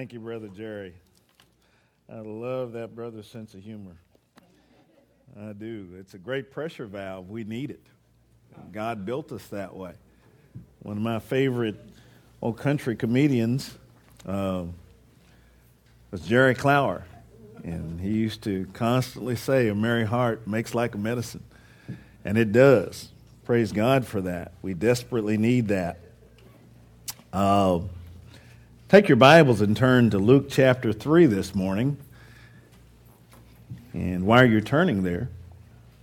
Thank you, Brother Jerry. I love that brother's sense of humor. I do. It's a great pressure valve. We need it. God built us that way. One of my favorite old country comedians uh, was Jerry Clower. And he used to constantly say, A merry heart makes like a medicine. And it does. Praise God for that. We desperately need that. Uh, Take your Bibles and turn to Luke chapter 3 this morning. And while you're turning there,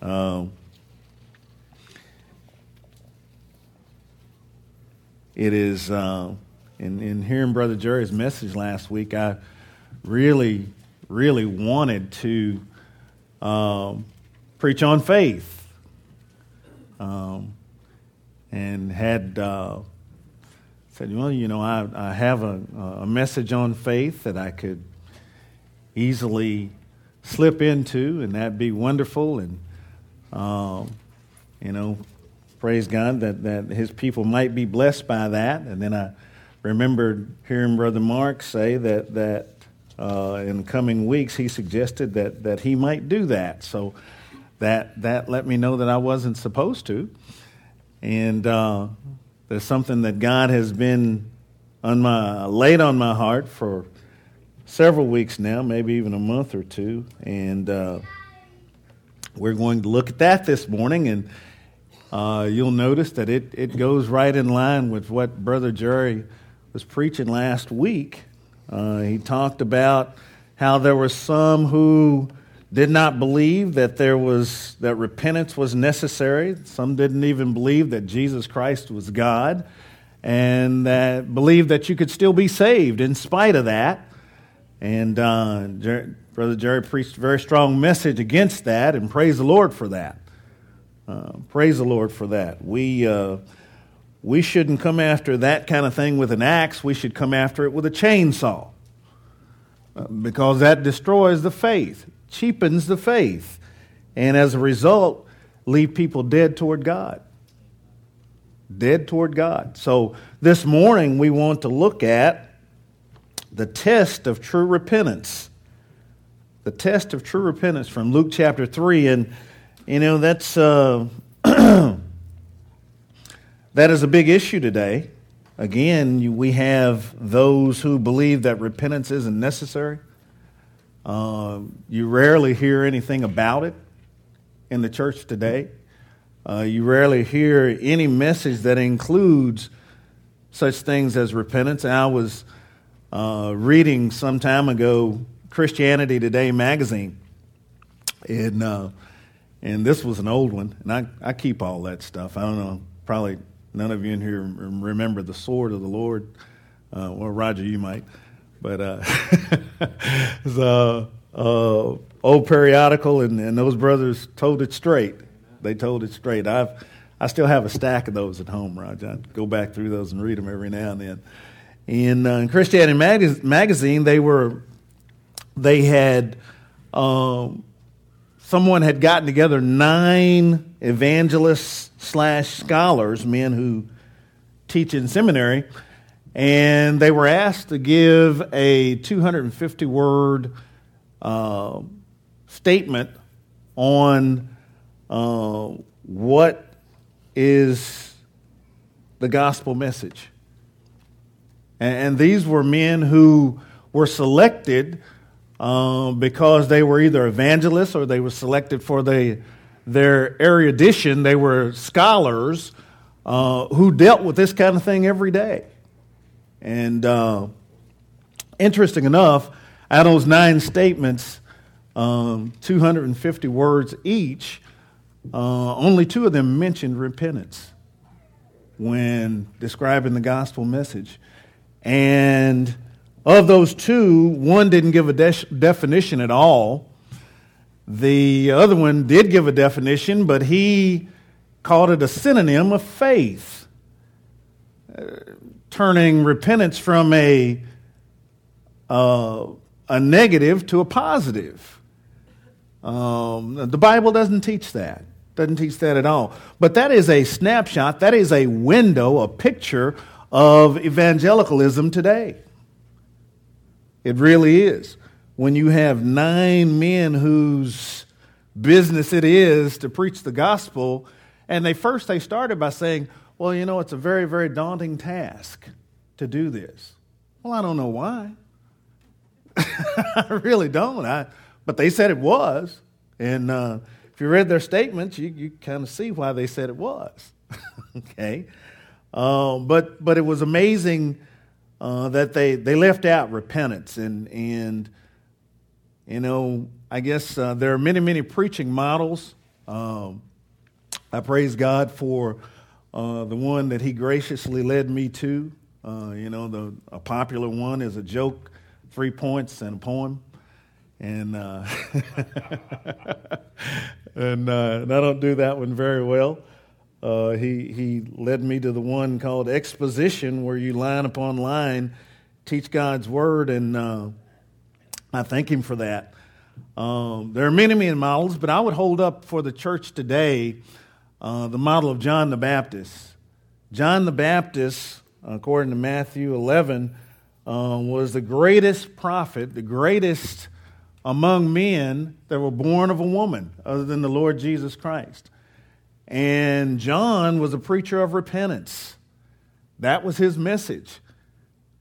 uh, it is, uh, in, in hearing Brother Jerry's message last week, I really, really wanted to um, preach on faith. Um, and had. Uh, said, well, you know, I, I have a, a message on faith that I could easily slip into, and that'd be wonderful. And, um, you know, praise God that, that his people might be blessed by that. And then I remembered hearing Brother Mark say that, that uh, in coming weeks he suggested that, that he might do that. So that, that let me know that I wasn't supposed to. And uh, there's something that God has been on my, laid on my heart for several weeks now, maybe even a month or two. And uh, we're going to look at that this morning. And uh, you'll notice that it, it goes right in line with what Brother Jerry was preaching last week. Uh, he talked about how there were some who did not believe that there was that repentance was necessary. Some didn't even believe that Jesus Christ was God, and that believed that you could still be saved in spite of that. And uh, Jer- Brother Jerry preached a very strong message against that, and praise the Lord for that. Uh, praise the Lord for that. We uh, we shouldn't come after that kind of thing with an axe. We should come after it with a chainsaw uh, because that destroys the faith cheapens the faith, and as a result, leave people dead toward God. Dead toward God. So this morning we want to look at the test of true repentance. The test of true repentance from Luke chapter 3. And, you know, that's, uh, that is a big issue today. Again, we have those who believe that repentance isn't necessary. Uh, you rarely hear anything about it in the church today. Uh, you rarely hear any message that includes such things as repentance. And I was uh, reading some time ago Christianity Today magazine, and uh, and this was an old one, and I, I keep all that stuff. I don't know, probably none of you in here remember the sword of the Lord. Uh, well, Roger, you might. But uh, the uh, old periodical, and, and those brothers told it straight. They told it straight. I've I still have a stack of those at home, Roger. I go back through those and read them every now and then. In, uh, in Christianity Mag- Magazine, they were they had um, someone had gotten together nine evangelists slash scholars, men who teach in seminary, and they were asked to give a 250 word uh, statement on uh, what is the gospel message. And, and these were men who were selected uh, because they were either evangelists or they were selected for the, their erudition. They were scholars uh, who dealt with this kind of thing every day. And uh, interesting enough, out of those nine statements, um, 250 words each, uh, only two of them mentioned repentance. when describing the gospel message. And of those two, one didn't give a de- definition at all. The other one did give a definition, but he called it a synonym of faith, uh, turning repentance from a, uh, a negative to a positive. Um, the Bible doesn't teach that. Doesn't teach that at all. But that is a snapshot, that is a window, a picture of evangelicalism today. It really is. When you have nine men whose business it is to preach the gospel, and they first they started by saying, Well, you know, it's a very, very daunting task to do this. Well, I don't know why. I really don't. I, but they said it was. And uh, if you read their statements, you, you kind of see why they said it was. okay? Um, but, but it was amazing uh, that they, they left out repentance. And, and you know, I guess uh, there are many, many preaching models. Um, I praise God for uh, the one that He graciously led me to. Uh, you know, the, a popular one is a joke, three points, and a poem and uh, and, uh, and I don't do that one very well. Uh, he he led me to the one called exposition, where you line upon line teach God's word, and uh, I thank him for that. Um, there are many many models, but I would hold up for the church today uh, the model of John the Baptist. John the Baptist, according to Matthew 11, uh, was the greatest prophet, the greatest among men that were born of a woman other than the Lord Jesus Christ. And John was a preacher of repentance. That was his message,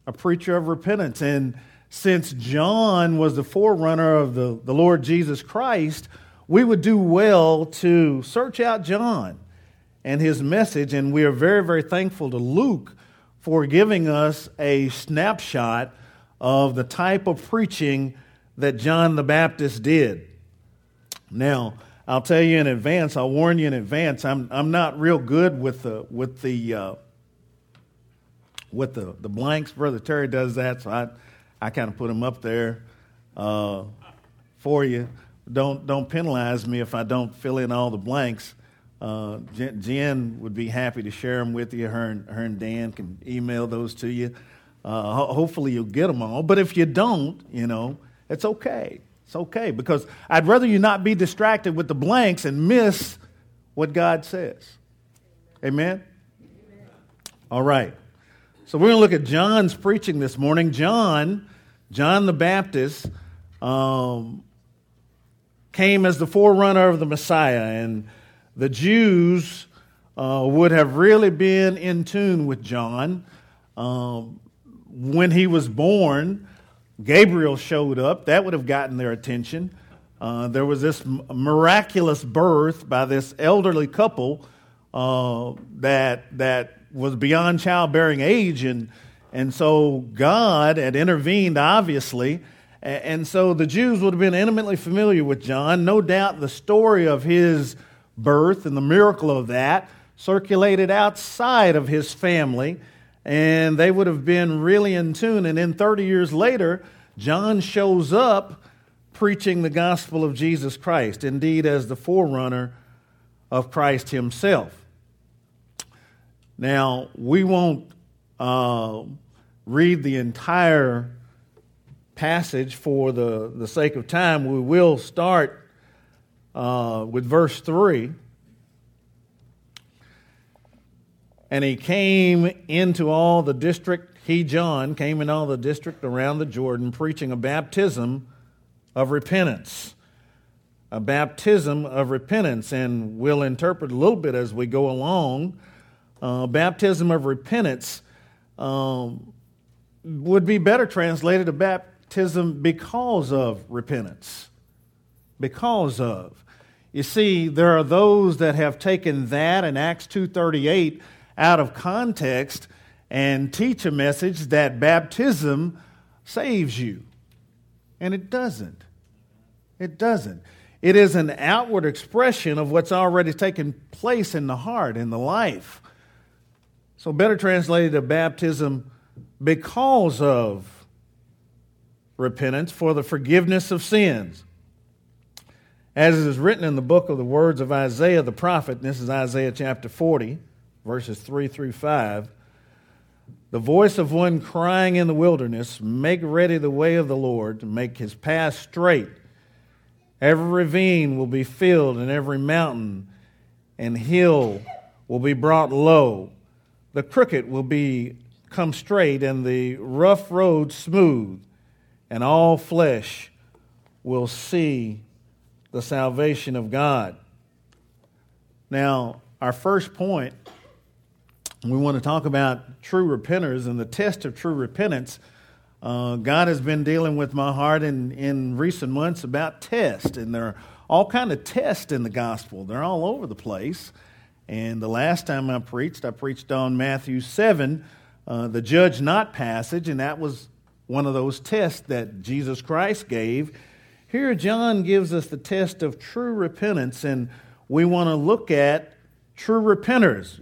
a preacher of repentance. And since John was the forerunner of the, the Lord Jesus Christ, we would do well to search out John and his message. And we are very, very thankful to Luke for giving us a snapshot of the type of preaching that John the Baptist did. Now, I'll tell you in advance, I'll warn you in advance, I'm, I'm not real good with the, with the, uh, with the, the blanks. Brother Terry does that, so I, I kind of put them up there uh, for you. Don't, don't penalize me if I don't fill in all the blanks. Uh, Jen, would be happy to share them with you. Her and, her and Dan can email those to you. Uh, ho- hopefully, you'll get them all. But if you don't, you know, it's okay. It's okay because I'd rather you not be distracted with the blanks and miss what God says. Amen? Amen. All right. So we're going to look at John's preaching this morning. John, John the Baptist, um, came as the forerunner of the Messiah, and the Jews uh, would have really been in tune with John um, when he was born. Gabriel showed up. That would have gotten their attention. Uh, there was this miraculous birth by this elderly couple uh, that, that was beyond childbearing age. And, and so God had intervened, obviously. And so the Jews would have been intimately familiar with John. No doubt the story of his birth and the miracle of that circulated outside of his family and they would have been really in tune. And then 30 years later, John shows up preaching the gospel of Jesus Christ, indeed, as the forerunner of Christ himself. Now, we won't uh, read the entire passage for the, the sake of time. We will start uh, with verse 3. And he came into all the district, he, John, came in all the district around the Jordan, preaching a baptism of repentance. A baptism of repentance, and we'll interpret a little bit as we go along. Uh, baptism of repentance um, would be better translated a baptism because of repentance. Because of. You see, there are those that have taken that in Acts 238 out of context and teach a message that baptism saves you. And it doesn't. It doesn't. It is an outward expression of what's already taken place in the heart, in the life. So, better translated, a baptism because of repentance for the forgiveness of sins. As it is written in the book of the words of Isaiah the prophet, this is Isaiah chapter 40, verses 3 through 5. The voice of one crying in the wilderness, Make ready the way of the Lord, make his path straight. Every ravine will be filled, and every mountain and hill will be brought low. The crooked will be come straight, and the rough road smooth, and all flesh will see the salvation of God. Now, our first point, we want to talk about true repenters and the test of true repentance. Uh, God has been dealing with my heart in, in recent months about tests, and there are all kind of tests in the gospel. They're all over the place. And the last time I preached, I preached on Matthew 7, uh, the judge not passage, and that was one of those tests that Jesus Christ gave. Here, John gives us the test of true repentance, and we want to look at true repenters.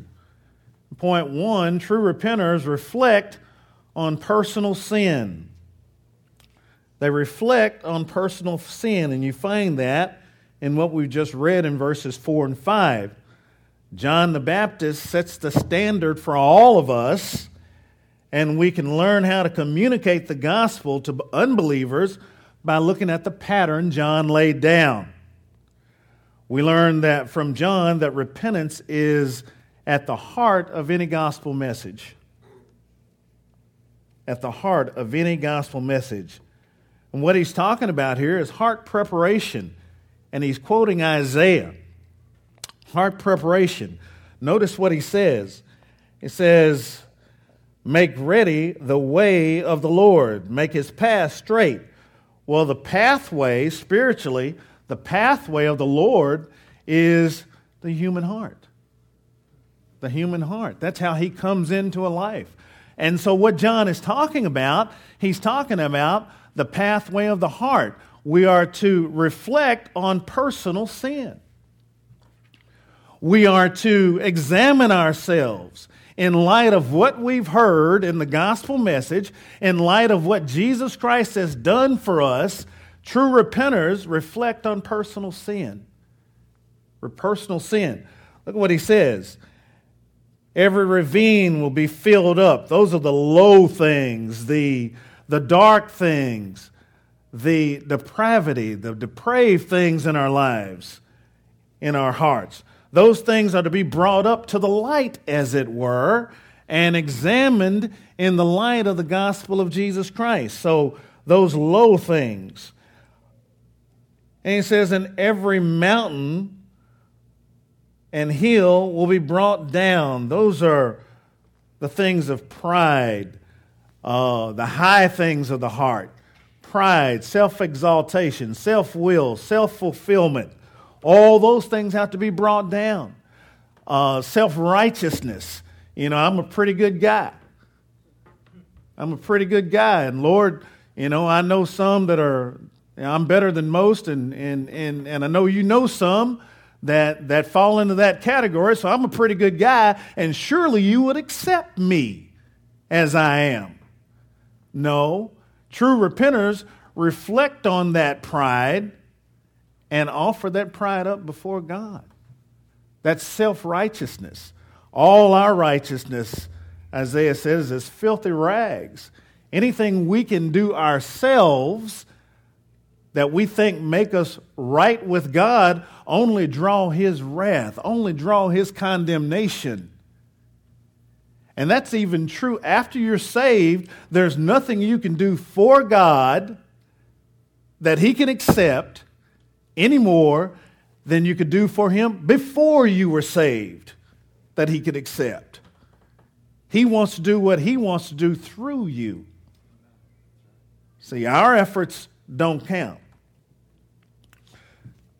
Point one true repenters reflect on personal sin. They reflect on personal sin, and you find that in what we've just read in verses 4 and 5. John the Baptist sets the standard for all of us, and we can learn how to communicate the gospel to unbelievers by looking at the pattern John laid down. We learn that from John that repentance is at the heart of any gospel message. At the heart of any gospel message. And what he's talking about here is heart preparation. And he's quoting Isaiah heart preparation. Notice what he says. He says, Make ready the way of the Lord, make his path straight. Well, the pathway, spiritually, the pathway of the Lord is the human heart. The human heart. That's how he comes into a life. And so, what John is talking about, he's talking about the pathway of the heart. We are to reflect on personal sin we are to examine ourselves in light of what we've heard in the gospel message, in light of what Jesus Christ has done for us. True repenters reflect on personal sin. Personal sin. Look at what he says. Every ravine will be filled up. Those are the low things, the, the dark things, the depravity, the depraved things in our lives, in our hearts. Those things are to be brought up to the light, as it were, and examined in the light of the gospel of Jesus Christ. So, those low things. And he says, and every mountain and hill will be brought down. Those are the things of pride, uh, the high things of the heart pride, self exaltation, self will, self fulfillment all those things have to be brought down. Uh, Self righteousness. You know, I'm a pretty good guy. I'm a pretty good guy. And Lord, you know, I know some that are, I'm better than most, and, and, and, and I know you know some that, that fall into that category, so I'm a pretty good guy, and surely you would accept me as I am. No. True repenters reflect on that pride and offer that pride up before God. That's self righteousness. All our righteousness, Isaiah says, is filthy rags. Anything we can do ourselves that we think make us right with God only draw his wrath, only draw his condemnation. And that's even true after you're saved. There's nothing you can do for God that he can accept any more than you could do for him before you were saved that he could accept. He wants to do what he wants to do through you. See, our efforts don't count.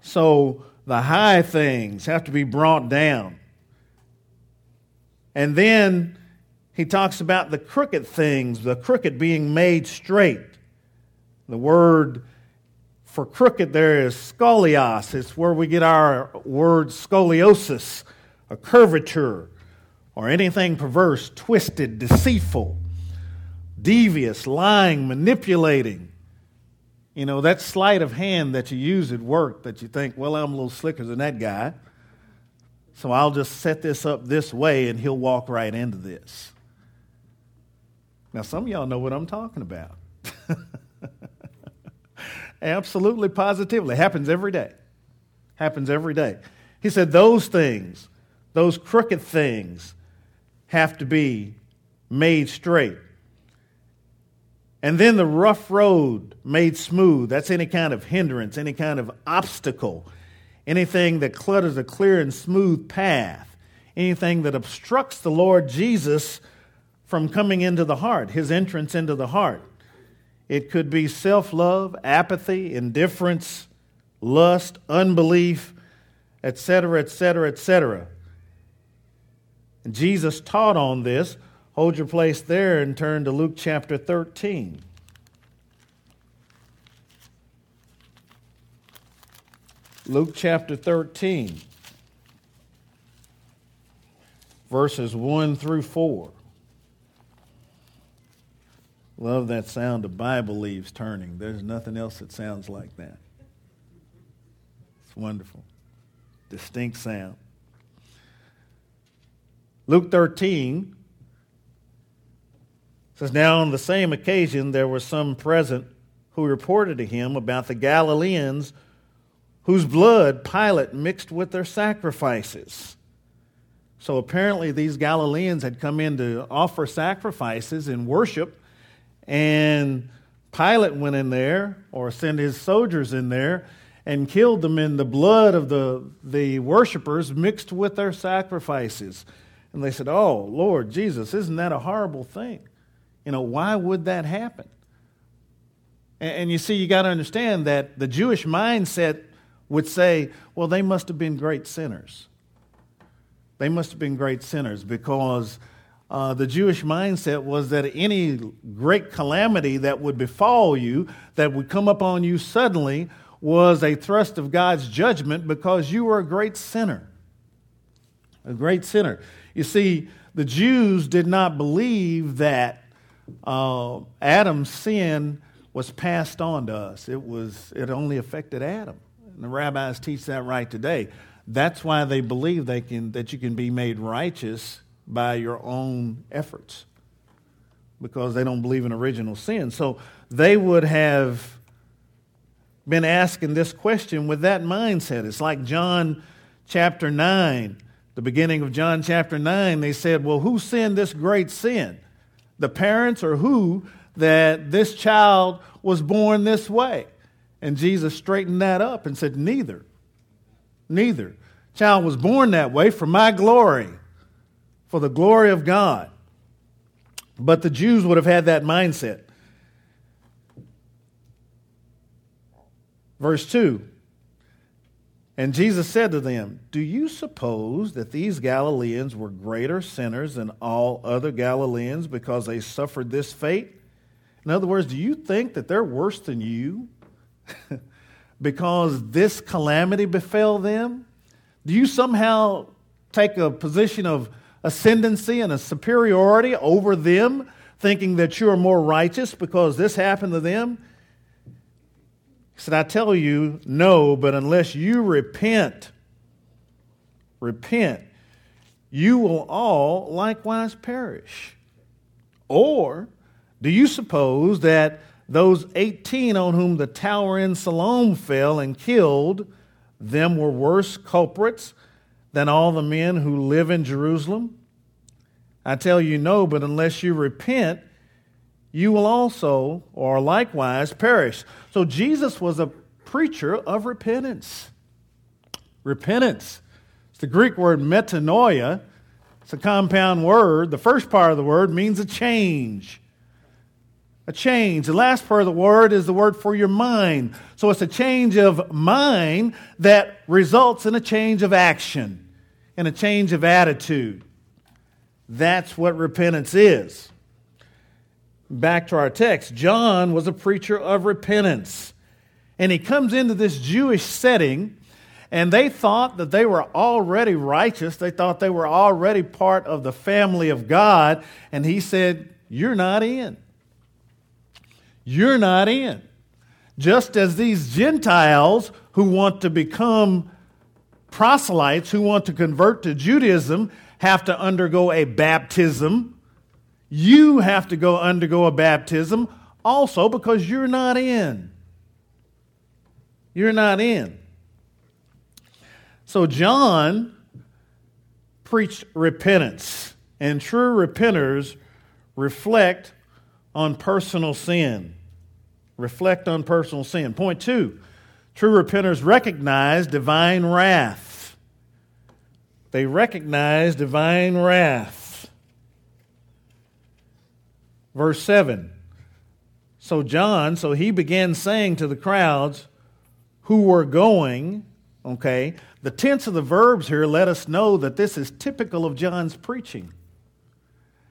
So the high things have to be brought down. And then he talks about the crooked things, the crooked being made straight. The word for crooked, there is scolios. It's where we get our word scoliosis, a curvature, or anything perverse, twisted, deceitful, devious, lying, manipulating. You know, that sleight of hand that you use at work that you think, well, I'm a little slicker than that guy. So I'll just set this up this way and he'll walk right into this. Now, some of y'all know what I'm talking about. Absolutely, positively. Happens every day. Happens every day. He said, those things, those crooked things, have to be made straight. And then the rough road made smooth. That's any kind of hindrance, any kind of obstacle, anything that clutters a clear and smooth path, anything that obstructs the Lord Jesus from coming into the heart, his entrance into the heart. It could be self love, apathy, indifference, lust, unbelief, etc., etc., etc. Jesus taught on this. Hold your place there and turn to Luke chapter 13. Luke chapter 13, verses 1 through 4. Love that sound of Bible leaves turning. There's nothing else that sounds like that. It's wonderful. Distinct sound. Luke 13 says, Now on the same occasion there were some present who reported to him about the Galileans whose blood Pilate mixed with their sacrifices. So apparently these Galileans had come in to offer sacrifices and worship and Pilate went in there, or sent his soldiers in there, and killed them in the blood of the, the worshippers mixed with their sacrifices. And they said, Oh, Lord Jesus, isn't that a horrible thing? You know, why would that happen? And, and you see, you got to understand that the Jewish mindset would say, Well, they must have been great sinners. They must have been great sinners because uh, the Jewish mindset was that any great calamity that would befall you, that would come upon you suddenly, was a thrust of God's judgment because you were a great sinner. A great sinner. You see, the Jews did not believe that uh, Adam's sin was passed on to us. It was it only affected Adam. And the rabbis teach that right today. That's why they believe they can that you can be made righteous by your own efforts because they don't believe in original sin. So they would have been asking this question with that mindset. It's like John chapter 9, the beginning of John chapter 9, they said, Well, who sinned this great sin? The parents or who that this child was born this way? And Jesus straightened that up and said, Neither. Neither. Child was born that way for my glory for the glory of God. But the Jews would have had that mindset. Verse 2 And Jesus said to them, Do you suppose that these Galileans were greater sinners than all other Galileans because they suffered this fate? In other words, do you think that they're worse than you because this calamity befell them? Do you somehow take a position of ascendancy and a superiority over them, thinking that you are more righteous because this happened to them? He said, I tell you, no, but unless you repent, repent, you will all likewise perish. Or do you suppose that those 18 on whom the tower in Siloam fell and killed, them were worse culprits than all the men who live in Jerusalem? I tell you, no, but unless you repent, you will also, or likewise, perish. So Jesus was a preacher of repentance. Repentance. It's the Greek word metanoia. It's a compound word. The first part of the word means a change. A change. The last part of the word is the word for your mind. So it's a change of mind that results in a change of action and a change of attitude. That's what repentance is. Back to our text, John was a preacher of repentance. And he comes into this Jewish setting and they thought that they were already righteous. They thought they were already part of the family of God. And he said, You're not in. You're not in. Just as these Gentiles who want to become proselytes, who want to convert to Judaism, have to undergo a baptism, you have to go undergo a baptism also because you're not in. You're not in. So John preached repentance, and true repenters reflect on personal sin. Reflect on personal sin. Point two true repenters recognize divine wrath. They recognize divine wrath. Verse 7. So John, so he began saying to the crowds who were going, okay, the tense of the verbs here let us know that this is typical of John's preaching.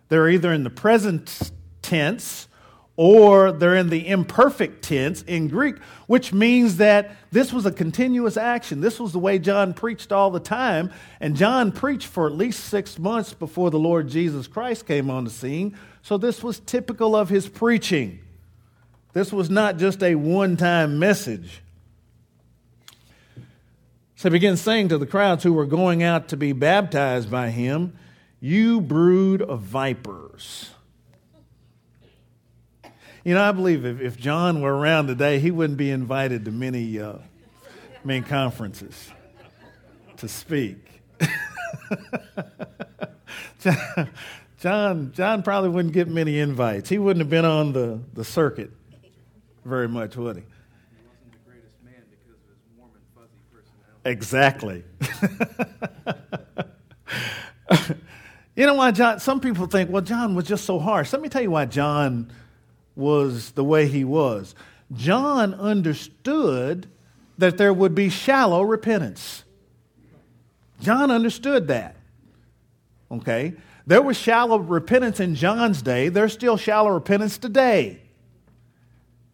They're either in the present tense or they're in the imperfect tense in Greek, which means that this was a continuous action. This was the way John preached all the time. And John preached for at least six months before the Lord Jesus Christ came on the scene. So this was typical of his preaching. This was not just a one time message. So he begins saying to the crowds who were going out to be baptized by him, You brood of vipers. You know, I believe if, if John were around today, he wouldn't be invited to many, uh, many conferences to speak. John, John probably wouldn't get many invites. He wouldn't have been on the, the circuit very much, would he? He wasn't the greatest man because of his Mormon fuzzy personality. exactly. you know why John? Some people think, well, John was just so harsh. Let me tell you why John was the way he was. John understood that there would be shallow repentance. John understood that. Okay? There was shallow repentance in John's day. There's still shallow repentance today.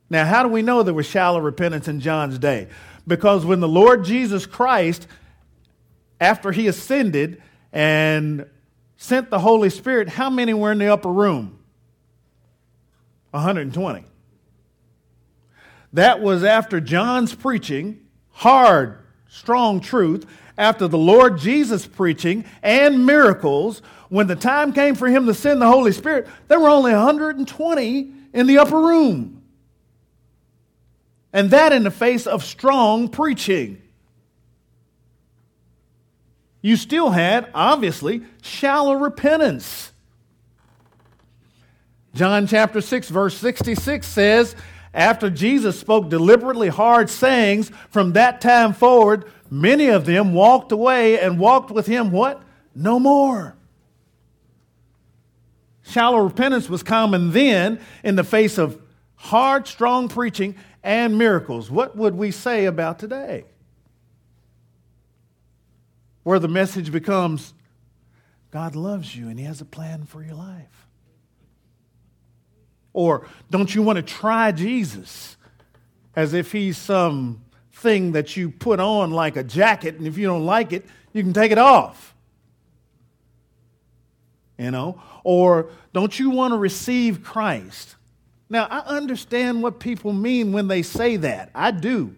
Now, how do we know there was shallow repentance in John's day? Because when the Lord Jesus Christ, after he ascended and sent the Holy Spirit, how many were in the upper room? 120. That was after John's preaching, hard, strong truth, after the Lord Jesus preaching and miracles. When the time came for him to send the Holy Spirit, there were only 120 in the upper room. And that in the face of strong preaching. You still had, obviously, shallow repentance. John chapter 6, verse 66 says, After Jesus spoke deliberately hard sayings, from that time forward, many of them walked away and walked with him what? No more. Shallow repentance was common then in the face of hard, strong preaching and miracles. What would we say about today? Where the message becomes God loves you and He has a plan for your life. Or don't you want to try Jesus as if He's some thing that you put on like a jacket, and if you don't like it, you can take it off. You know? Or don't you want to receive Christ? Now, I understand what people mean when they say that. I do.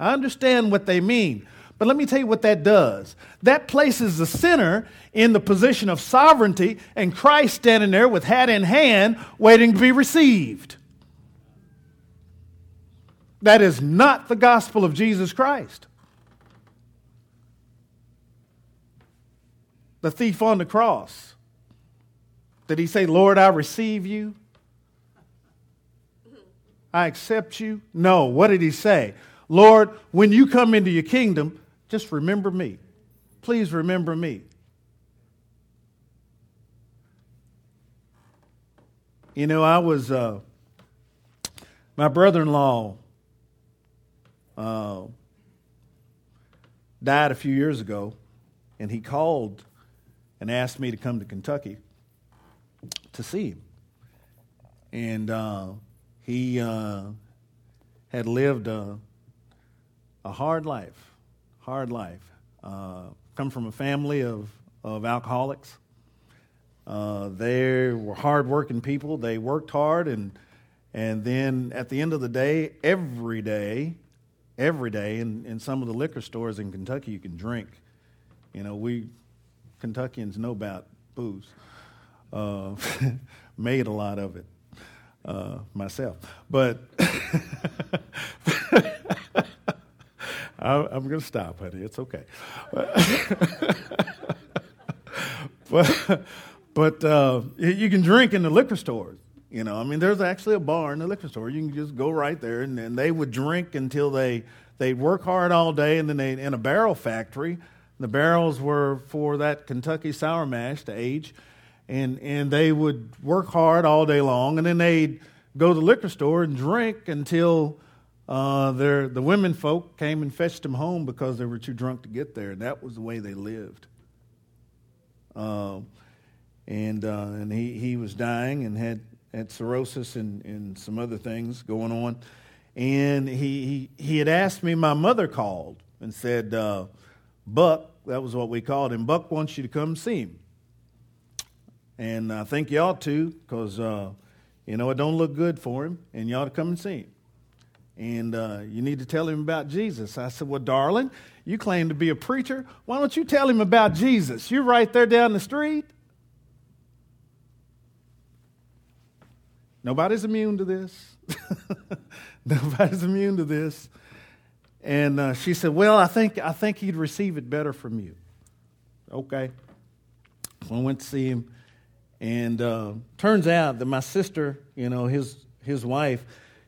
I understand what they mean. But let me tell you what that does. That places the sinner in the position of sovereignty and Christ standing there with hat in hand waiting to be received. That is not the gospel of Jesus Christ. The thief on the cross. Did he say, Lord, I receive you? I accept you? No. What did he say? Lord, when you come into your kingdom, just remember me. Please remember me. You know, I was, uh, my brother in law uh, died a few years ago, and he called and asked me to come to Kentucky to see him. And uh, he uh, had lived a, a hard life, hard life. Uh, come from a family of, of alcoholics. Uh, they were hardworking people. They worked hard, and and then at the end of the day, every day, every day, in, in some of the liquor stores in Kentucky, you can drink. You know, we Kentuckians know about booze. Uh, made a lot of it uh, myself, but I, am going to stop, honey. It's okay. but but uh, you can drink in the liquor stores. You know, I mean, there's actually a bar in the liquor store. You can just go right there, and, and they would drink until they they work hard all day, and then they in a barrel factory. The barrels were for that Kentucky sour mash to age, and and they would work hard all day long, and then they'd go to the liquor store and drink until uh, the women folk came and fetched them home because they were too drunk to get there. That was the way they lived. Uh, and uh, and he, he was dying and had, had cirrhosis and, and some other things going on. And he, he, he had asked me, my mother called and said, uh, Buck, that was what we called him, Buck wants you to come see him. And I think you ought to because, uh, you know, it don't look good for him, and you ought to come and see him. And uh, you need to tell him about Jesus. I said, Well, darling, you claim to be a preacher. Why don't you tell him about Jesus? You're right there down the street. Nobody's immune to this. Nobody's immune to this. And uh, she said, Well, I think, I think he'd receive it better from you. Okay. So I went to see him. And uh, turns out that my sister, you know, his, his wife,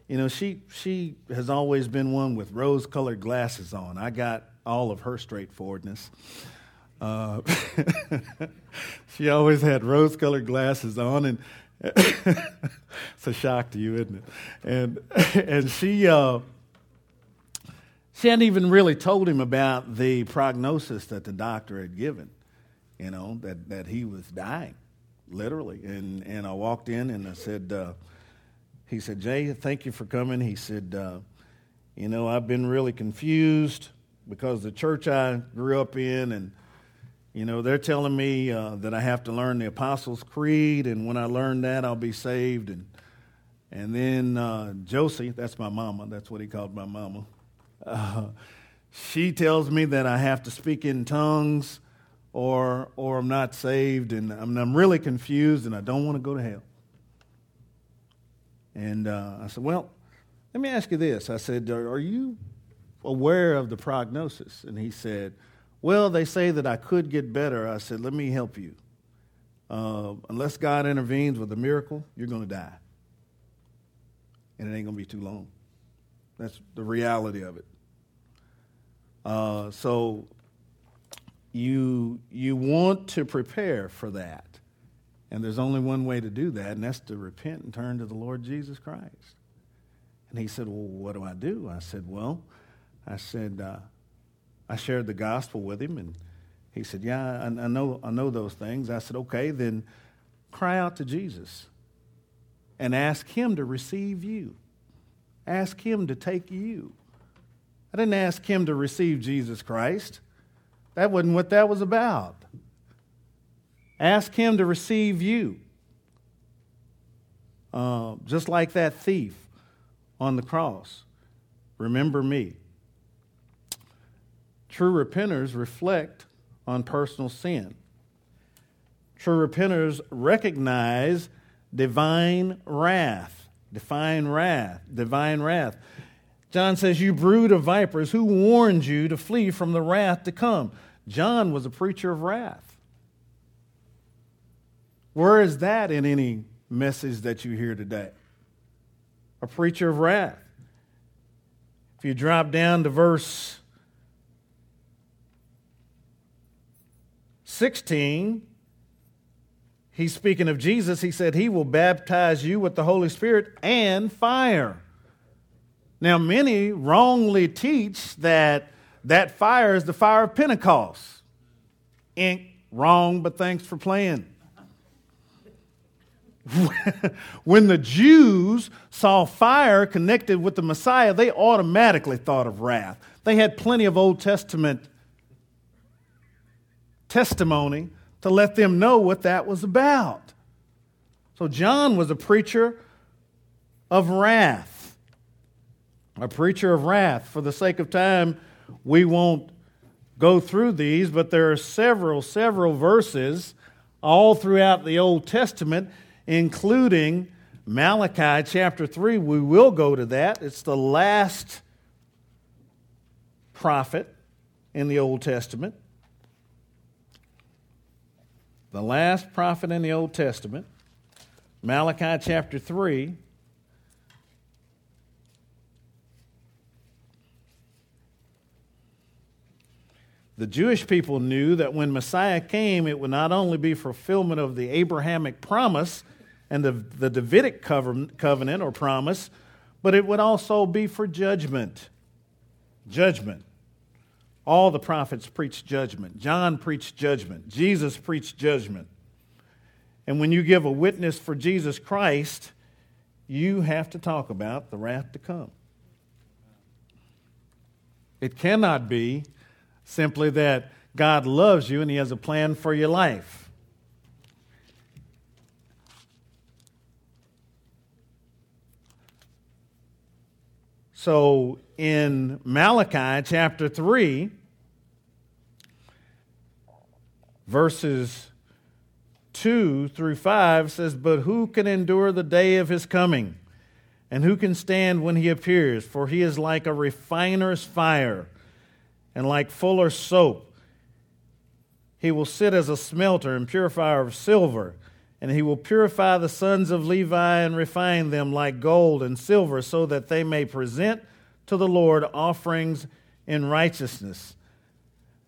you know, she, she has always been one with rose colored glasses on. I got all of her straightforwardness. Uh, she always had rose colored glasses on, and it's a shock to you, isn't it? And and she uh, she hadn't even really told him about the prognosis that the doctor had given. You know that that he was dying, literally. And and I walked in and I said, uh, he said, Jay, thank you for coming. He said, uh, you know, I've been really confused because the church I grew up in and you know, they're telling me uh, that I have to learn the Apostles' Creed, and when I learn that, I'll be saved. And, and then uh, Josie, that's my mama, that's what he called my mama, uh, she tells me that I have to speak in tongues or, or I'm not saved, and I'm, I'm really confused, and I don't want to go to hell. And uh, I said, Well, let me ask you this. I said, Are you aware of the prognosis? And he said, well, they say that I could get better. I said, Let me help you. Uh, unless God intervenes with a miracle, you're going to die. And it ain't going to be too long. That's the reality of it. Uh, so you, you want to prepare for that. And there's only one way to do that, and that's to repent and turn to the Lord Jesus Christ. And he said, Well, what do I do? I said, Well, I said, uh, I shared the gospel with him, and he said, Yeah, I, I, know, I know those things. I said, Okay, then cry out to Jesus and ask him to receive you. Ask him to take you. I didn't ask him to receive Jesus Christ. That wasn't what that was about. Ask him to receive you. Uh, just like that thief on the cross. Remember me. True repenters reflect on personal sin. True repenters recognize divine wrath. Divine wrath. Divine wrath. John says, You brood of vipers, who warned you to flee from the wrath to come? John was a preacher of wrath. Where is that in any message that you hear today? A preacher of wrath. If you drop down to verse 16, he's speaking of Jesus. He said, He will baptize you with the Holy Spirit and fire. Now, many wrongly teach that that fire is the fire of Pentecost. Ink, wrong, but thanks for playing. when the Jews saw fire connected with the Messiah, they automatically thought of wrath. They had plenty of Old Testament testimony to let them know what that was about. So John was a preacher of wrath. A preacher of wrath. For the sake of time, we won't go through these, but there are several, several verses all throughout the Old Testament, including Malachi chapter 3. We will go to that. It's the last prophet in the Old Testament. The last prophet in the Old Testament. Malachi chapter 3. The Jewish people knew that when Messiah came, it would not only be fulfillment of the Abrahamic promise and the, the Davidic covenant or promise, but it would also be for judgment. Judgment. All the prophets preached judgment. John preached judgment. Jesus preached judgment. And when you give a witness for Jesus Christ, you have to talk about the wrath to come. It cannot be simply that God loves you and He has a plan for your life. So in Malachi chapter 3, verses 2 through 5 says, But who can endure the day of his coming? And who can stand when he appears? For he is like a refiner's fire and like fuller's soap. He will sit as a smelter and purifier of silver, and he will purify the sons of Levi and refine them like gold and silver, so that they may present to the Lord offerings in righteousness.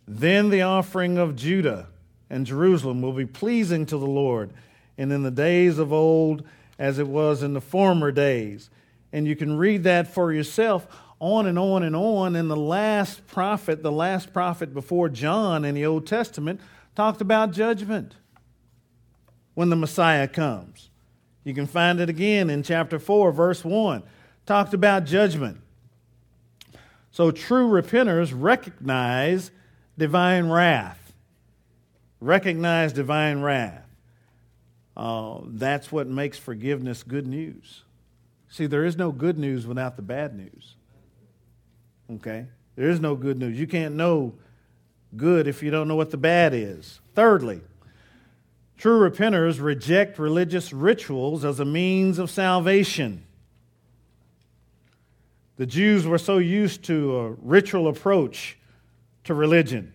Then the offering of Judah and Jerusalem will be pleasing to the Lord, and in the days of old as it was in the former days. And you can read that for yourself on and on and on. And the last prophet, the last prophet before John in the Old Testament, talked about judgment when the Messiah comes. You can find it again in chapter 4, verse 1. Talked about judgment. So true repenters recognize divine wrath. Recognize divine wrath. Uh, that's what makes forgiveness good news. See, there is no good news without the bad news. Okay? There is no good news. You can't know good if you don't know what the bad is. Thirdly, true repenters reject religious rituals as a means of salvation. The Jews were so used to a ritual approach to religion.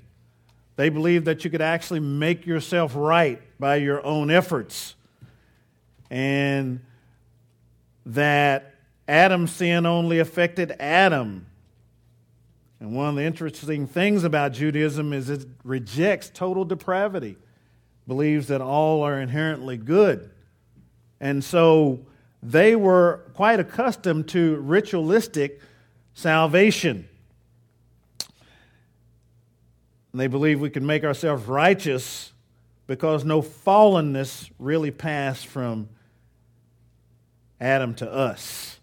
They believed that you could actually make yourself right by your own efforts. And that Adam's sin only affected Adam and one of the interesting things about Judaism is it rejects total depravity, believes that all are inherently good. And so they were quite accustomed to ritualistic salvation. And they believe we can make ourselves righteous because no fallenness really passed from Adam to us.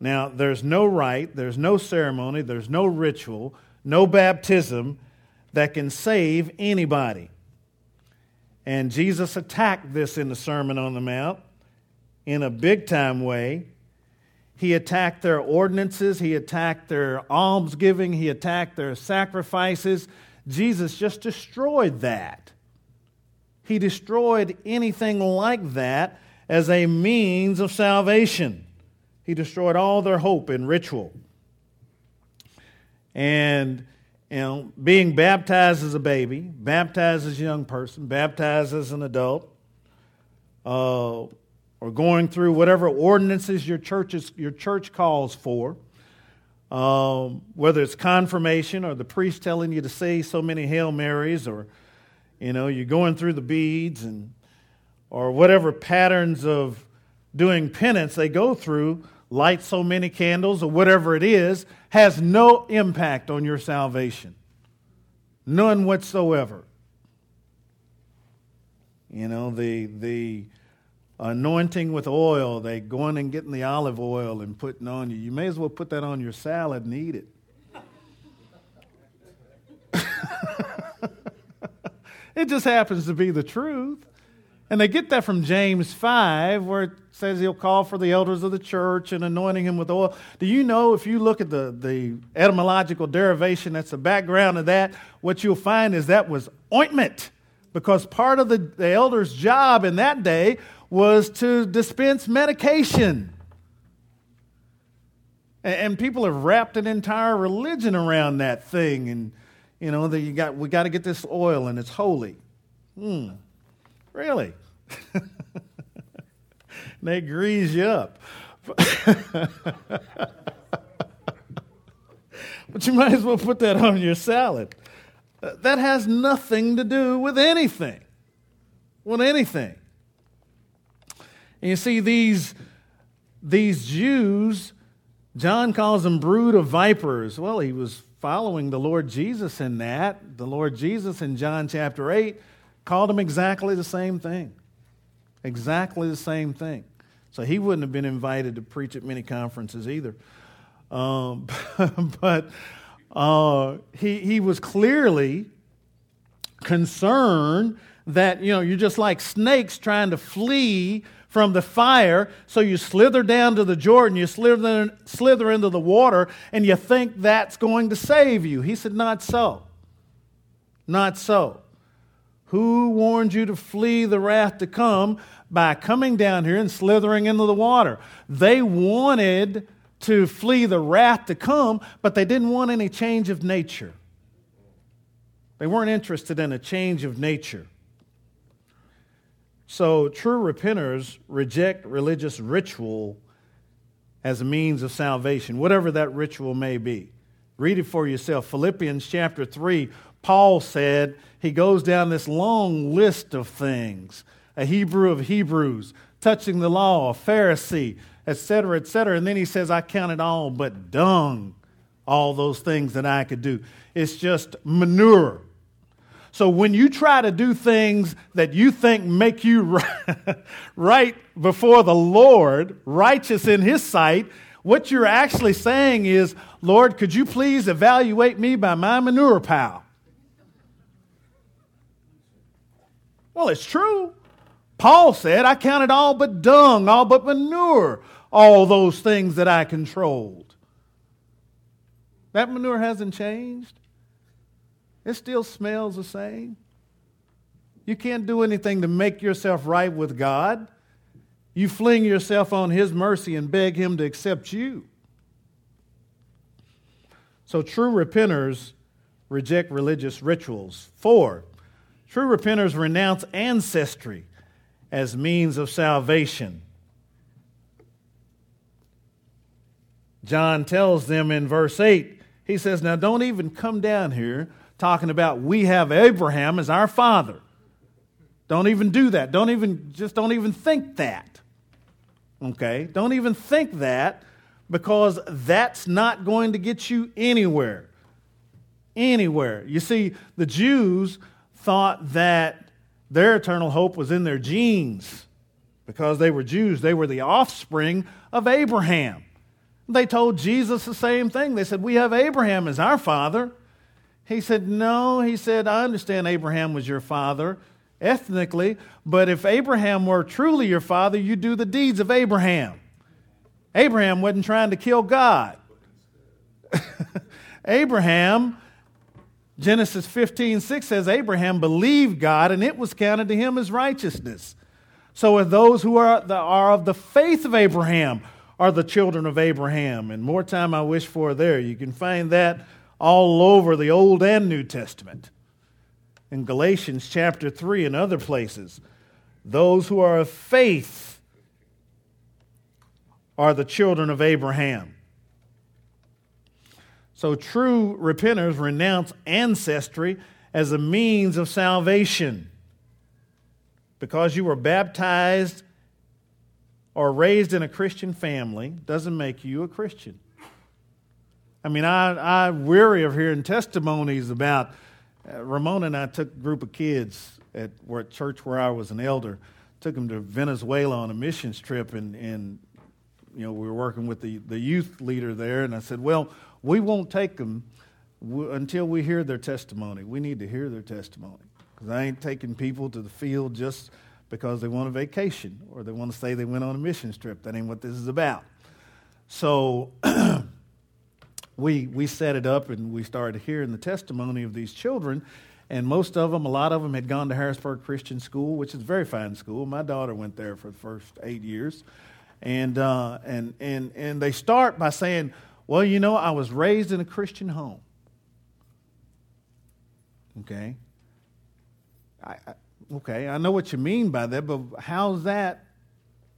Now, there's no rite, there's no ceremony, there's no ritual, no baptism that can save anybody. And Jesus attacked this in the Sermon on the Mount in a big time way. He attacked their ordinances, he attacked their almsgiving, he attacked their sacrifices. Jesus just destroyed that. He destroyed anything like that as a means of salvation. He destroyed all their hope in ritual. And you know, being baptized as a baby, baptized as a young person, baptized as an adult, uh, or going through whatever ordinances your church, is, your church calls for, um, whether it's confirmation or the priest telling you to say so many Hail Marys, or you know you're going through the beads and or whatever patterns of doing penance they go through light so many candles or whatever it is has no impact on your salvation. None whatsoever. You know, the, the anointing with oil, they going and getting the olive oil and putting on you. You may as well put that on your salad and eat it. it just happens to be the truth. And they get that from James 5, where it says he'll call for the elders of the church and anointing him with oil. Do you know if you look at the, the etymological derivation, that's the background of that, what you'll find is that was ointment. Because part of the, the elder's job in that day was to dispense medication. And, and people have wrapped an entire religion around that thing. And, you know, that you got, we got to get this oil and it's holy. Hmm. Really? they grease you up. but you might as well put that on your salad. Uh, that has nothing to do with anything. With anything. And you see, these, these Jews, John calls them brood of vipers. Well, he was following the Lord Jesus in that. The Lord Jesus in John chapter 8 called him exactly the same thing. Exactly the same thing. So he wouldn't have been invited to preach at many conferences either. Um, but uh, he, he was clearly concerned that, you know, you're just like snakes trying to flee from the fire. So you slither down to the Jordan, you slither, slither into the water, and you think that's going to save you. He said, Not so. Not so. Who warned you to flee the wrath to come by coming down here and slithering into the water? They wanted to flee the wrath to come, but they didn't want any change of nature. They weren't interested in a change of nature. So, true repenters reject religious ritual as a means of salvation, whatever that ritual may be. Read it for yourself. Philippians chapter 3 Paul said, he goes down this long list of things a Hebrew of Hebrews, touching the law, a Pharisee, etc., etc. And then he says, I count it all but dung, all those things that I could do. It's just manure. So when you try to do things that you think make you right before the Lord, righteous in His sight, what you're actually saying is, Lord, could you please evaluate me by my manure pile? Well, it's true. Paul said, I counted all but dung, all but manure, all those things that I controlled. That manure hasn't changed. It still smells the same. You can't do anything to make yourself right with God. You fling yourself on His mercy and beg Him to accept you. So, true repenters reject religious rituals. Four, True repenters renounce ancestry as means of salvation. John tells them in verse 8, he says, Now don't even come down here talking about we have Abraham as our father. Don't even do that. Don't even, just don't even think that. Okay? Don't even think that because that's not going to get you anywhere. Anywhere. You see, the Jews thought that their eternal hope was in their genes. Because they were Jews, they were the offspring of Abraham. They told Jesus the same thing. They said, We have Abraham as our father. He said, No. He said, I understand Abraham was your father ethnically, but if Abraham were truly your father, you'd do the deeds of Abraham. Abraham wasn't trying to kill God. Abraham Genesis 15, 6 says, Abraham believed God and it was counted to him as righteousness. So, those who are, the, are of the faith of Abraham are the children of Abraham. And more time I wish for there. You can find that all over the Old and New Testament. In Galatians chapter 3 and other places, those who are of faith are the children of Abraham. So true repenters renounce ancestry as a means of salvation. Because you were baptized or raised in a Christian family doesn't make you a Christian. I mean, I, I weary of hearing testimonies about uh, Ramona and I took a group of kids at, church where I was an elder, took them to Venezuela on a missions trip, and, and you know, we were working with the, the youth leader there, and I said, Well, we won't take them until we hear their testimony. We need to hear their testimony. Because I ain't taking people to the field just because they want a vacation or they want to say they went on a mission trip. That ain't what this is about. So we, we set it up and we started hearing the testimony of these children. And most of them, a lot of them had gone to Harrisburg Christian School, which is a very fine school. My daughter went there for the first eight years. And, uh, and, and, and they start by saying, Well, you know, I was raised in a Christian home. Okay? I, I, okay, I know what you mean by that, but how's that?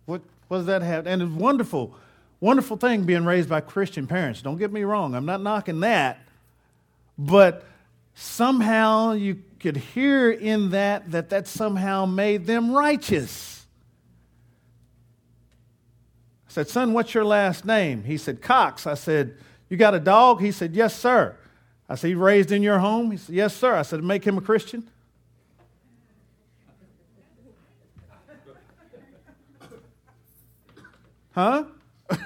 What, what does that have? And it's wonderful, wonderful thing being raised by Christian parents. Don't get me wrong, I'm not knocking that. But somehow you could hear in that that that somehow made them righteous. I said, Son, what's your last name? He said, Cox. I said, You got a dog? He said, Yes, sir. I said, raised in your home? He said, Yes, sir. I said, Make him a Christian? Huh?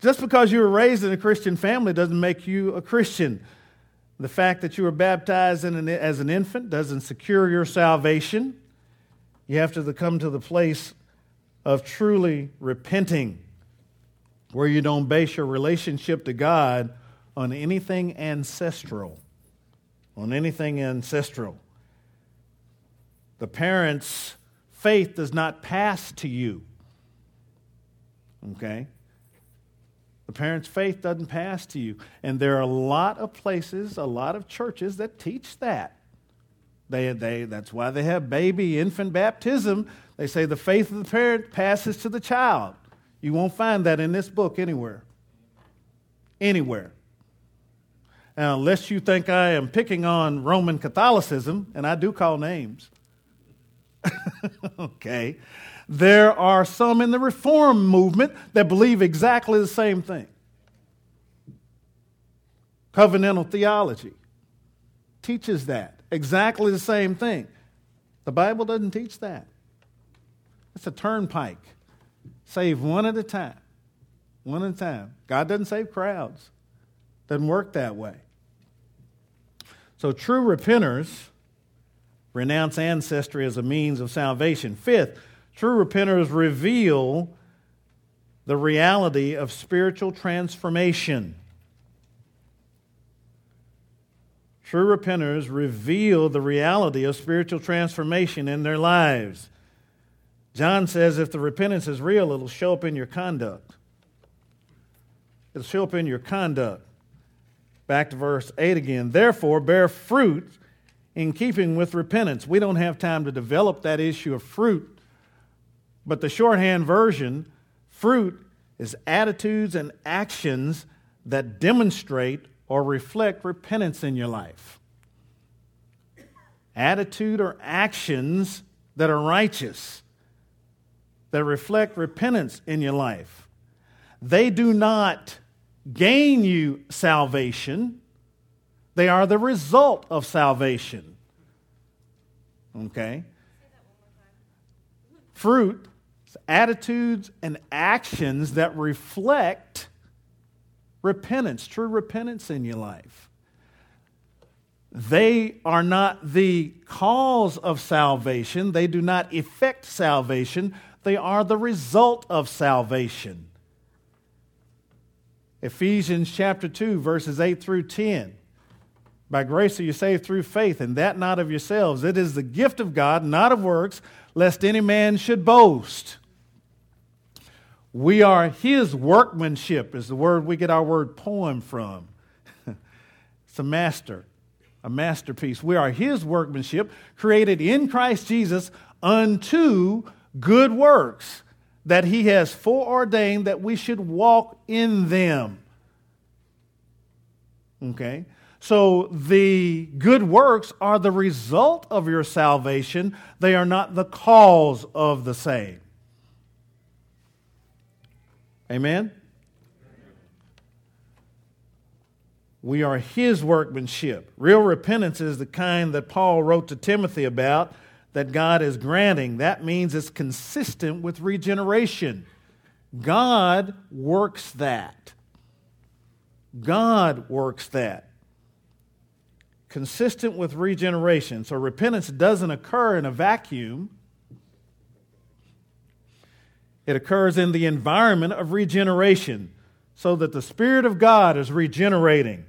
Just because you were raised in a Christian family doesn't make you a Christian. The fact that you were baptized an, as an infant doesn't secure your salvation. You have to come to the place of truly repenting, where you don't base your relationship to God on anything ancestral. On anything ancestral. The parents' faith does not pass to you. Okay? The parent's faith doesn't pass to you. And there are a lot of places, a lot of churches that teach that. They, they, that's why they have baby infant baptism. They say the faith of the parent passes to the child. You won't find that in this book anywhere. Anywhere. Now, unless you think I am picking on Roman Catholicism, and I do call names, okay, there are some in the reform movement that believe exactly the same thing. Covenantal theology teaches that. Exactly the same thing. The Bible doesn't teach that. It's a turnpike. Save one at a time. One at a time. God doesn't save crowds. Doesn't work that way. So true repenters renounce ancestry as a means of salvation. Fifth, True repenters reveal the reality of spiritual transformation. True repenters reveal the reality of spiritual transformation in their lives. John says if the repentance is real, it'll show up in your conduct. It'll show up in your conduct. Back to verse 8 again. Therefore, bear fruit in keeping with repentance. We don't have time to develop that issue of fruit but the shorthand version, fruit, is attitudes and actions that demonstrate or reflect repentance in your life. Attitude or actions that are righteous, that reflect repentance in your life. They do not gain you salvation, they are the result of salvation. Okay? Fruit attitudes and actions that reflect repentance, true repentance in your life. They are not the cause of salvation, they do not effect salvation, they are the result of salvation. Ephesians chapter 2, verses 8 through 10. By grace are you saved through faith, and that not of yourselves. It is the gift of God, not of works, lest any man should boast. We are his workmanship, is the word we get our word poem from. it's a master, a masterpiece. We are his workmanship, created in Christ Jesus unto good works that he has foreordained that we should walk in them. Okay? So the good works are the result of your salvation, they are not the cause of the same. Amen? We are his workmanship. Real repentance is the kind that Paul wrote to Timothy about that God is granting. That means it's consistent with regeneration. God works that. God works that. consistent with regeneration. So repentance doesn't occur in a vacuum. It occurs in the environment of regeneration so that the Spirit of God is regenerating.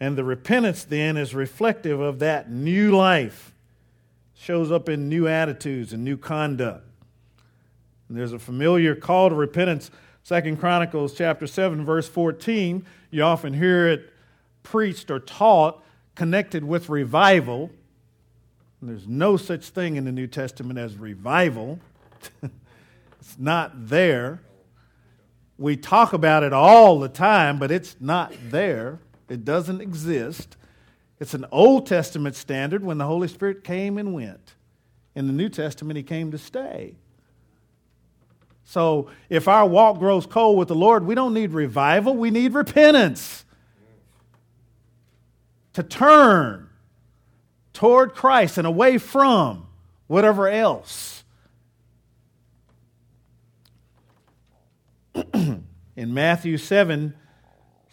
And the repentance then is reflective of that new life, shows up in new attitudes and new conduct. And there's a familiar call to repentance, Second Chronicles chapter 7, verse 14. You often hear it preached or taught connected with revival. And there's no such thing in the New Testament as revival. it's not there. We talk about it all the time, but it's not there. It doesn't exist. It's an Old Testament standard when the Holy Spirit came and went. In the New Testament, He came to stay. So if our walk grows cold with the Lord, we don't need revival, we need repentance. To turn toward Christ and away from whatever else. In Matthew 7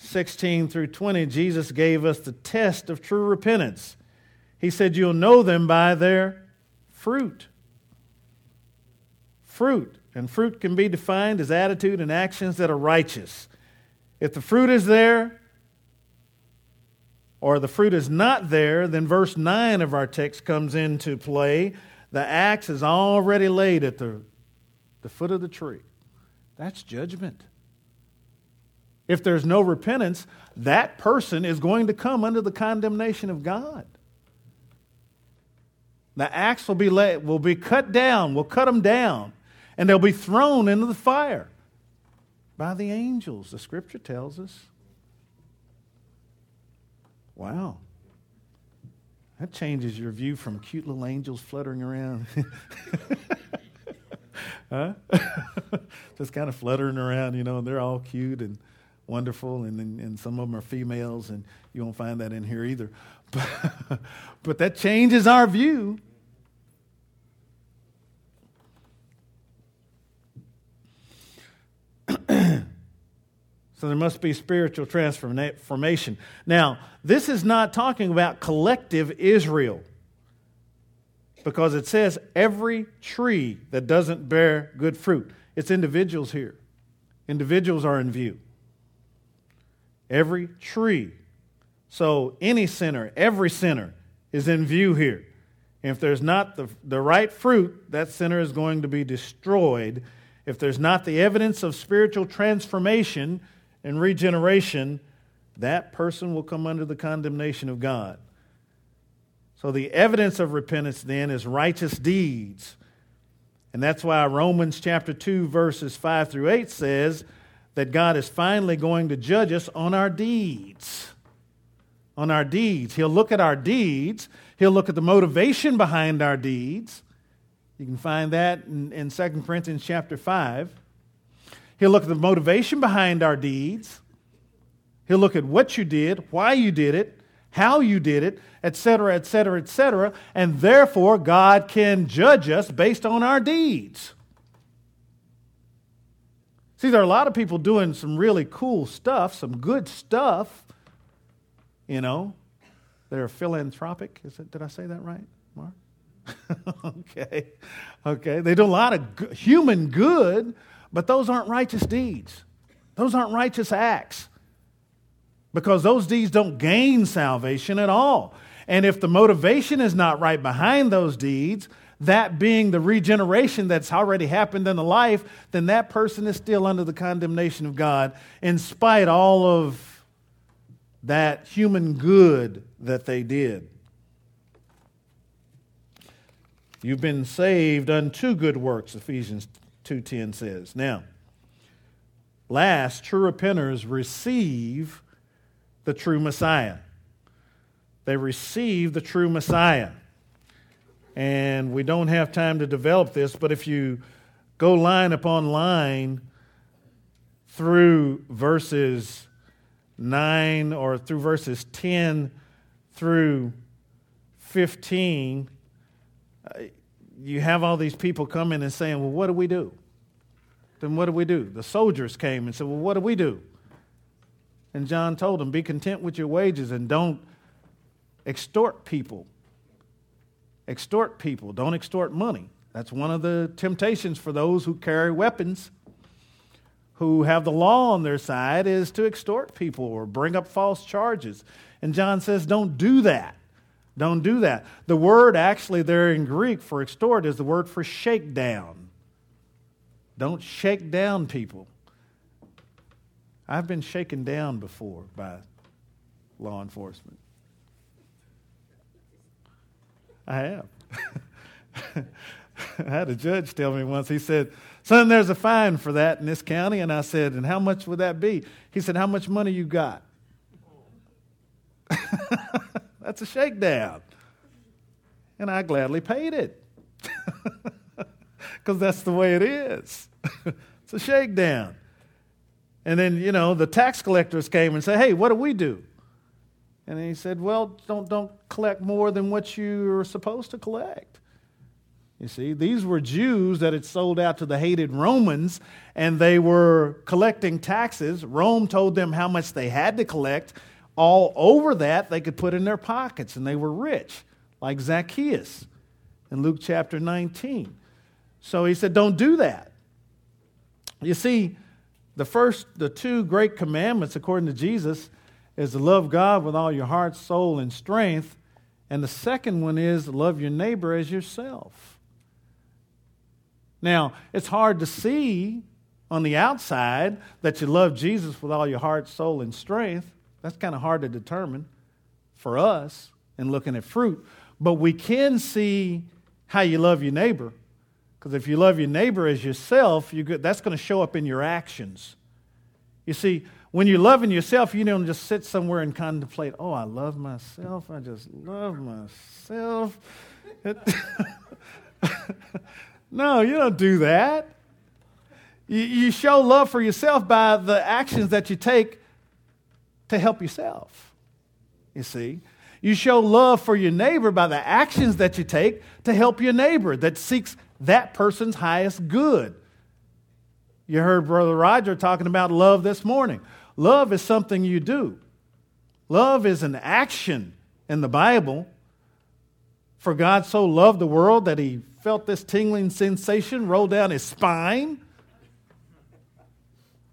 16 through 20, Jesus gave us the test of true repentance. He said, You'll know them by their fruit. Fruit. And fruit can be defined as attitude and actions that are righteous. If the fruit is there, or the fruit is not there, then verse 9 of our text comes into play. The axe is already laid at the, the foot of the tree. That's judgment. If there's no repentance, that person is going to come under the condemnation of God. The axe will be, laid, will be cut down, we'll cut them down, and they'll be thrown into the fire by the angels, the scripture tells us. Wow. That changes your view from cute little angels fluttering around. huh? Just kind of fluttering around, you know, and they're all cute and wonderful, and, and, and some of them are females, and you won't find that in here either. But, but that changes our view. so there must be spiritual transformation. Now, this is not talking about collective Israel because it says every tree that doesn't bear good fruit. It's individuals here. Individuals are in view every tree. So any sinner, every sinner is in view here. If there's not the, the right fruit, that sinner is going to be destroyed. If there's not the evidence of spiritual transformation and regeneration, that person will come under the condemnation of God. So the evidence of repentance then is righteous deeds. And that's why Romans chapter 2 verses 5 through 8 says, that God is finally going to judge us on our deeds. On our deeds. He'll look at our deeds, He'll look at the motivation behind our deeds. You can find that in, in 2 Corinthians chapter 5. He'll look at the motivation behind our deeds. He'll look at what you did, why you did it, how you did it, etc., etc., etc., and therefore God can judge us based on our deeds. See, there are a lot of people doing some really cool stuff, some good stuff, you know. They're philanthropic. Is it, did I say that right, Mark? okay. Okay. They do a lot of good, human good, but those aren't righteous deeds. Those aren't righteous acts. Because those deeds don't gain salvation at all. And if the motivation is not right behind those deeds, that being the regeneration that's already happened in the life, then that person is still under the condemnation of God in spite all of that human good that they did. You've been saved unto good works, Ephesians 2:10 says. Now, last, true repenters receive the true Messiah. They receive the true Messiah and we don't have time to develop this, but if you go line upon line through verses 9 or through verses 10 through 15, uh, you have all these people coming and saying, Well, what do we do? Then what do we do? The soldiers came and said, Well, what do we do? And John told them, Be content with your wages and don't extort people. Extort people. Don't extort money. That's one of the temptations for those who carry weapons, who have the law on their side, is to extort people or bring up false charges. And John says, don't do that. Don't do that. The word actually there in Greek for extort is the word for shakedown. Don't shake down people. I've been shaken down before by law enforcement. I have. I had a judge tell me once, he said, Son, there's a fine for that in this county. And I said, And how much would that be? He said, How much money you got? That's a shakedown. And I gladly paid it. Because that's the way it is. it's a shakedown. And then, you know, the tax collectors came and said, Hey, what do we do? And he said, Well, don't, don't collect more than what you're supposed to collect. You see, these were Jews that had sold out to the hated Romans, and they were collecting taxes. Rome told them how much they had to collect. All over that, they could put in their pockets, and they were rich, like Zacchaeus in Luke chapter 19. So he said, Don't do that. You see, the first, the two great commandments, according to Jesus, is to love God with all your heart, soul, and strength. And the second one is love your neighbor as yourself. Now, it's hard to see on the outside that you love Jesus with all your heart, soul, and strength. That's kind of hard to determine for us in looking at fruit. But we can see how you love your neighbor. Because if you love your neighbor as yourself, you that's going to show up in your actions. You see, when you're loving yourself, you don't just sit somewhere and contemplate, oh, I love myself. I just love myself. No, you don't do that. You, you show love for yourself by the actions that you take to help yourself. You see? You show love for your neighbor by the actions that you take to help your neighbor that seeks that person's highest good. You heard Brother Roger talking about love this morning. Love is something you do, love is an action in the Bible. For God so loved the world that he felt this tingling sensation roll down his spine?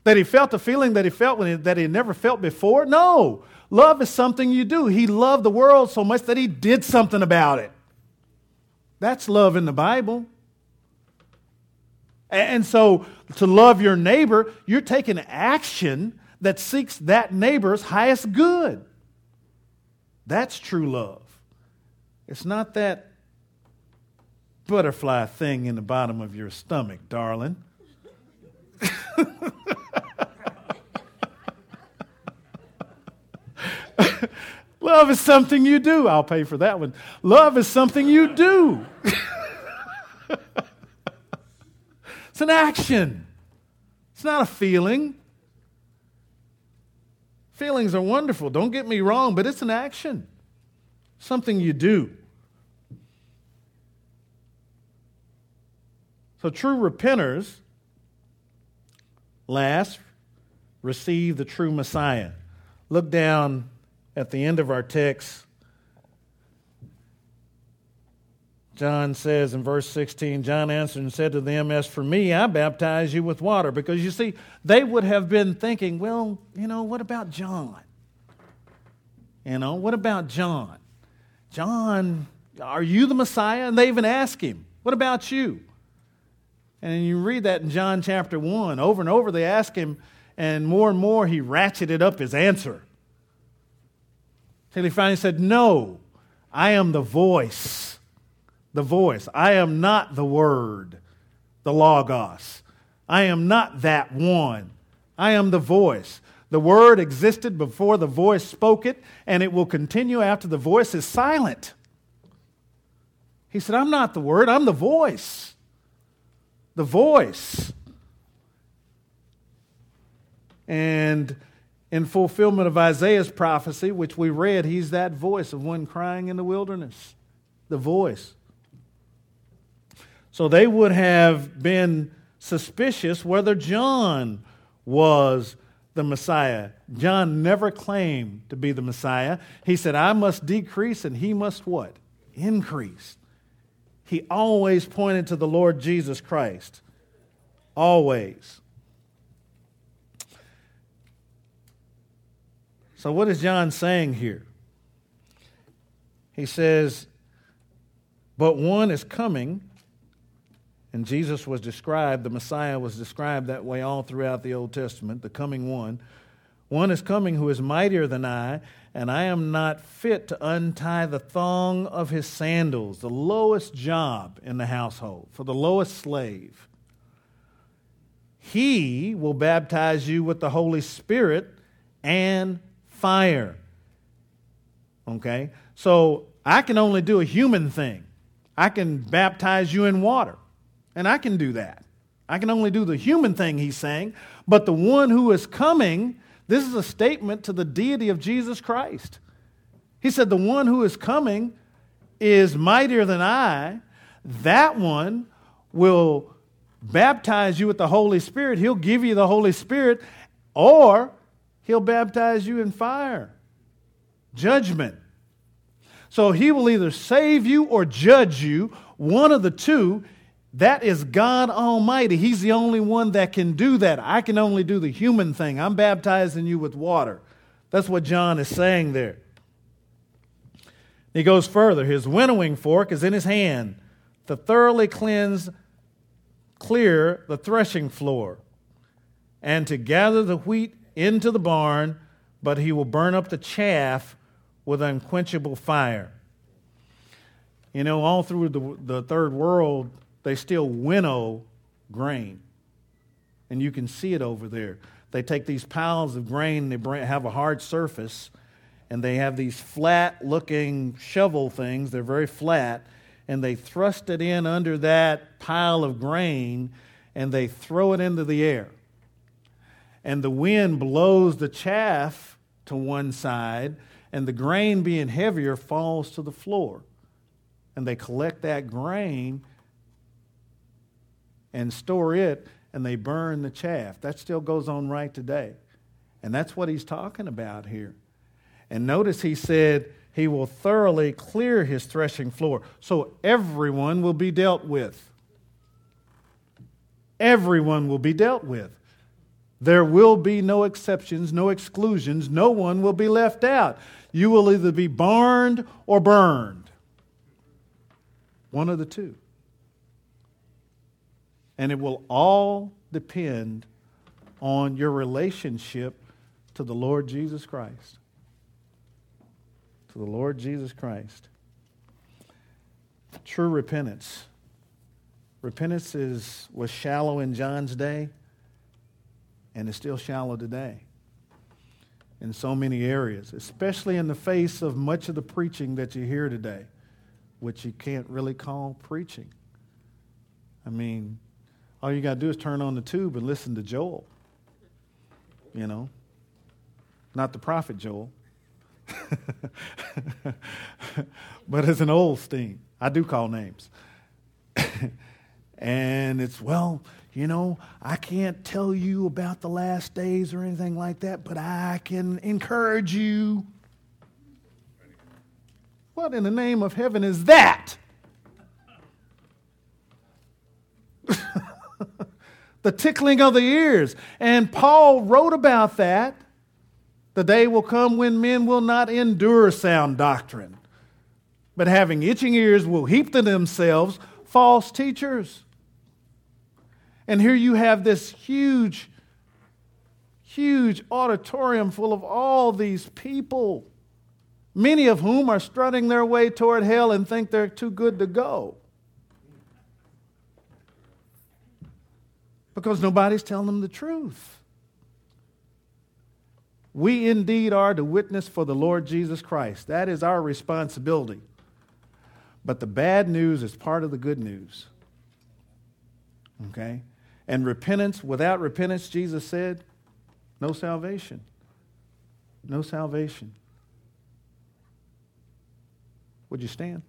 That he felt a feeling that he felt when he, that he never felt before? No. Love is something you do. He loved the world so much that he did something about it. That's love in the Bible. And so, to love your neighbor, you're taking action that seeks that neighbor's highest good. That's true love. It's not that butterfly thing in the bottom of your stomach, darling. Love is something you do. I'll pay for that one. Love is something you do. it's an action, it's not a feeling. Feelings are wonderful, don't get me wrong, but it's an action, something you do. So, true repenters, last, receive the true Messiah. Look down at the end of our text. John says in verse 16, John answered and said to them, As for me, I baptize you with water. Because you see, they would have been thinking, well, you know, what about John? You know, what about John? John, are you the Messiah? And they even ask him, What about you? And you read that in John chapter 1. Over and over they ask him, and more and more he ratcheted up his answer. Till he finally said, No, I am the voice. The voice. I am not the word, the Logos. I am not that one. I am the voice. The word existed before the voice spoke it, and it will continue after the voice is silent. He said, I'm not the word, I'm the voice the voice. And in fulfillment of Isaiah's prophecy, which we read, he's that voice of one crying in the wilderness. The voice. So they would have been suspicious whether John was the Messiah. John never claimed to be the Messiah. He said, I must decrease and he must what? Increase. He always pointed to the Lord Jesus Christ. Always. So, what is John saying here? He says, But one is coming, and Jesus was described, the Messiah was described that way all throughout the Old Testament, the coming one. One is coming who is mightier than I, and I am not fit to untie the thong of his sandals, the lowest job in the household, for the lowest slave. He will baptize you with the Holy Spirit and fire. Okay? So I can only do a human thing. I can baptize you in water, and I can do that. I can only do the human thing, he's saying. But the one who is coming, this is a statement to the deity of Jesus Christ. He said, The one who is coming is mightier than I. That one will baptize you with the Holy Spirit. He'll give you the Holy Spirit, or he'll baptize you in fire. Judgment. So he will either save you or judge you, one of the two. That is God Almighty. He's the only one that can do that. I can only do the human thing. I'm baptizing you with water. That's what John is saying there. He goes further. His winnowing fork is in his hand to thoroughly cleanse, clear the threshing floor, and to gather the wheat into the barn, but he will burn up the chaff with unquenchable fire. You know, all through the, the third world, they still winnow grain. And you can see it over there. They take these piles of grain, they bring, have a hard surface, and they have these flat looking shovel things. They're very flat. And they thrust it in under that pile of grain and they throw it into the air. And the wind blows the chaff to one side and the grain being heavier falls to the floor. And they collect that grain and store it and they burn the chaff. That still goes on right today. And that's what he's talking about here. And notice he said he will thoroughly clear his threshing floor. So everyone will be dealt with. Everyone will be dealt with. There will be no exceptions, no exclusions. No one will be left out. You will either be barned or burned. One of the two. And it will all depend on your relationship to the Lord Jesus Christ. To the Lord Jesus Christ. True repentance. Repentance is, was shallow in John's day and is still shallow today in so many areas, especially in the face of much of the preaching that you hear today, which you can't really call preaching. I mean, all you got to do is turn on the tube and listen to Joel. You know, not the prophet Joel, but as an Osteen. I do call names. and it's, well, you know, I can't tell you about the last days or anything like that, but I can encourage you. What in the name of heaven is that? the tickling of the ears. And Paul wrote about that. The day will come when men will not endure sound doctrine, but having itching ears will heap to themselves false teachers and here you have this huge, huge auditorium full of all these people, many of whom are strutting their way toward hell and think they're too good to go. Because nobody's telling them the truth. We indeed are to witness for the Lord Jesus Christ. That is our responsibility. But the bad news is part of the good news. Okay? And repentance, without repentance, Jesus said, no salvation. No salvation. Would you stand?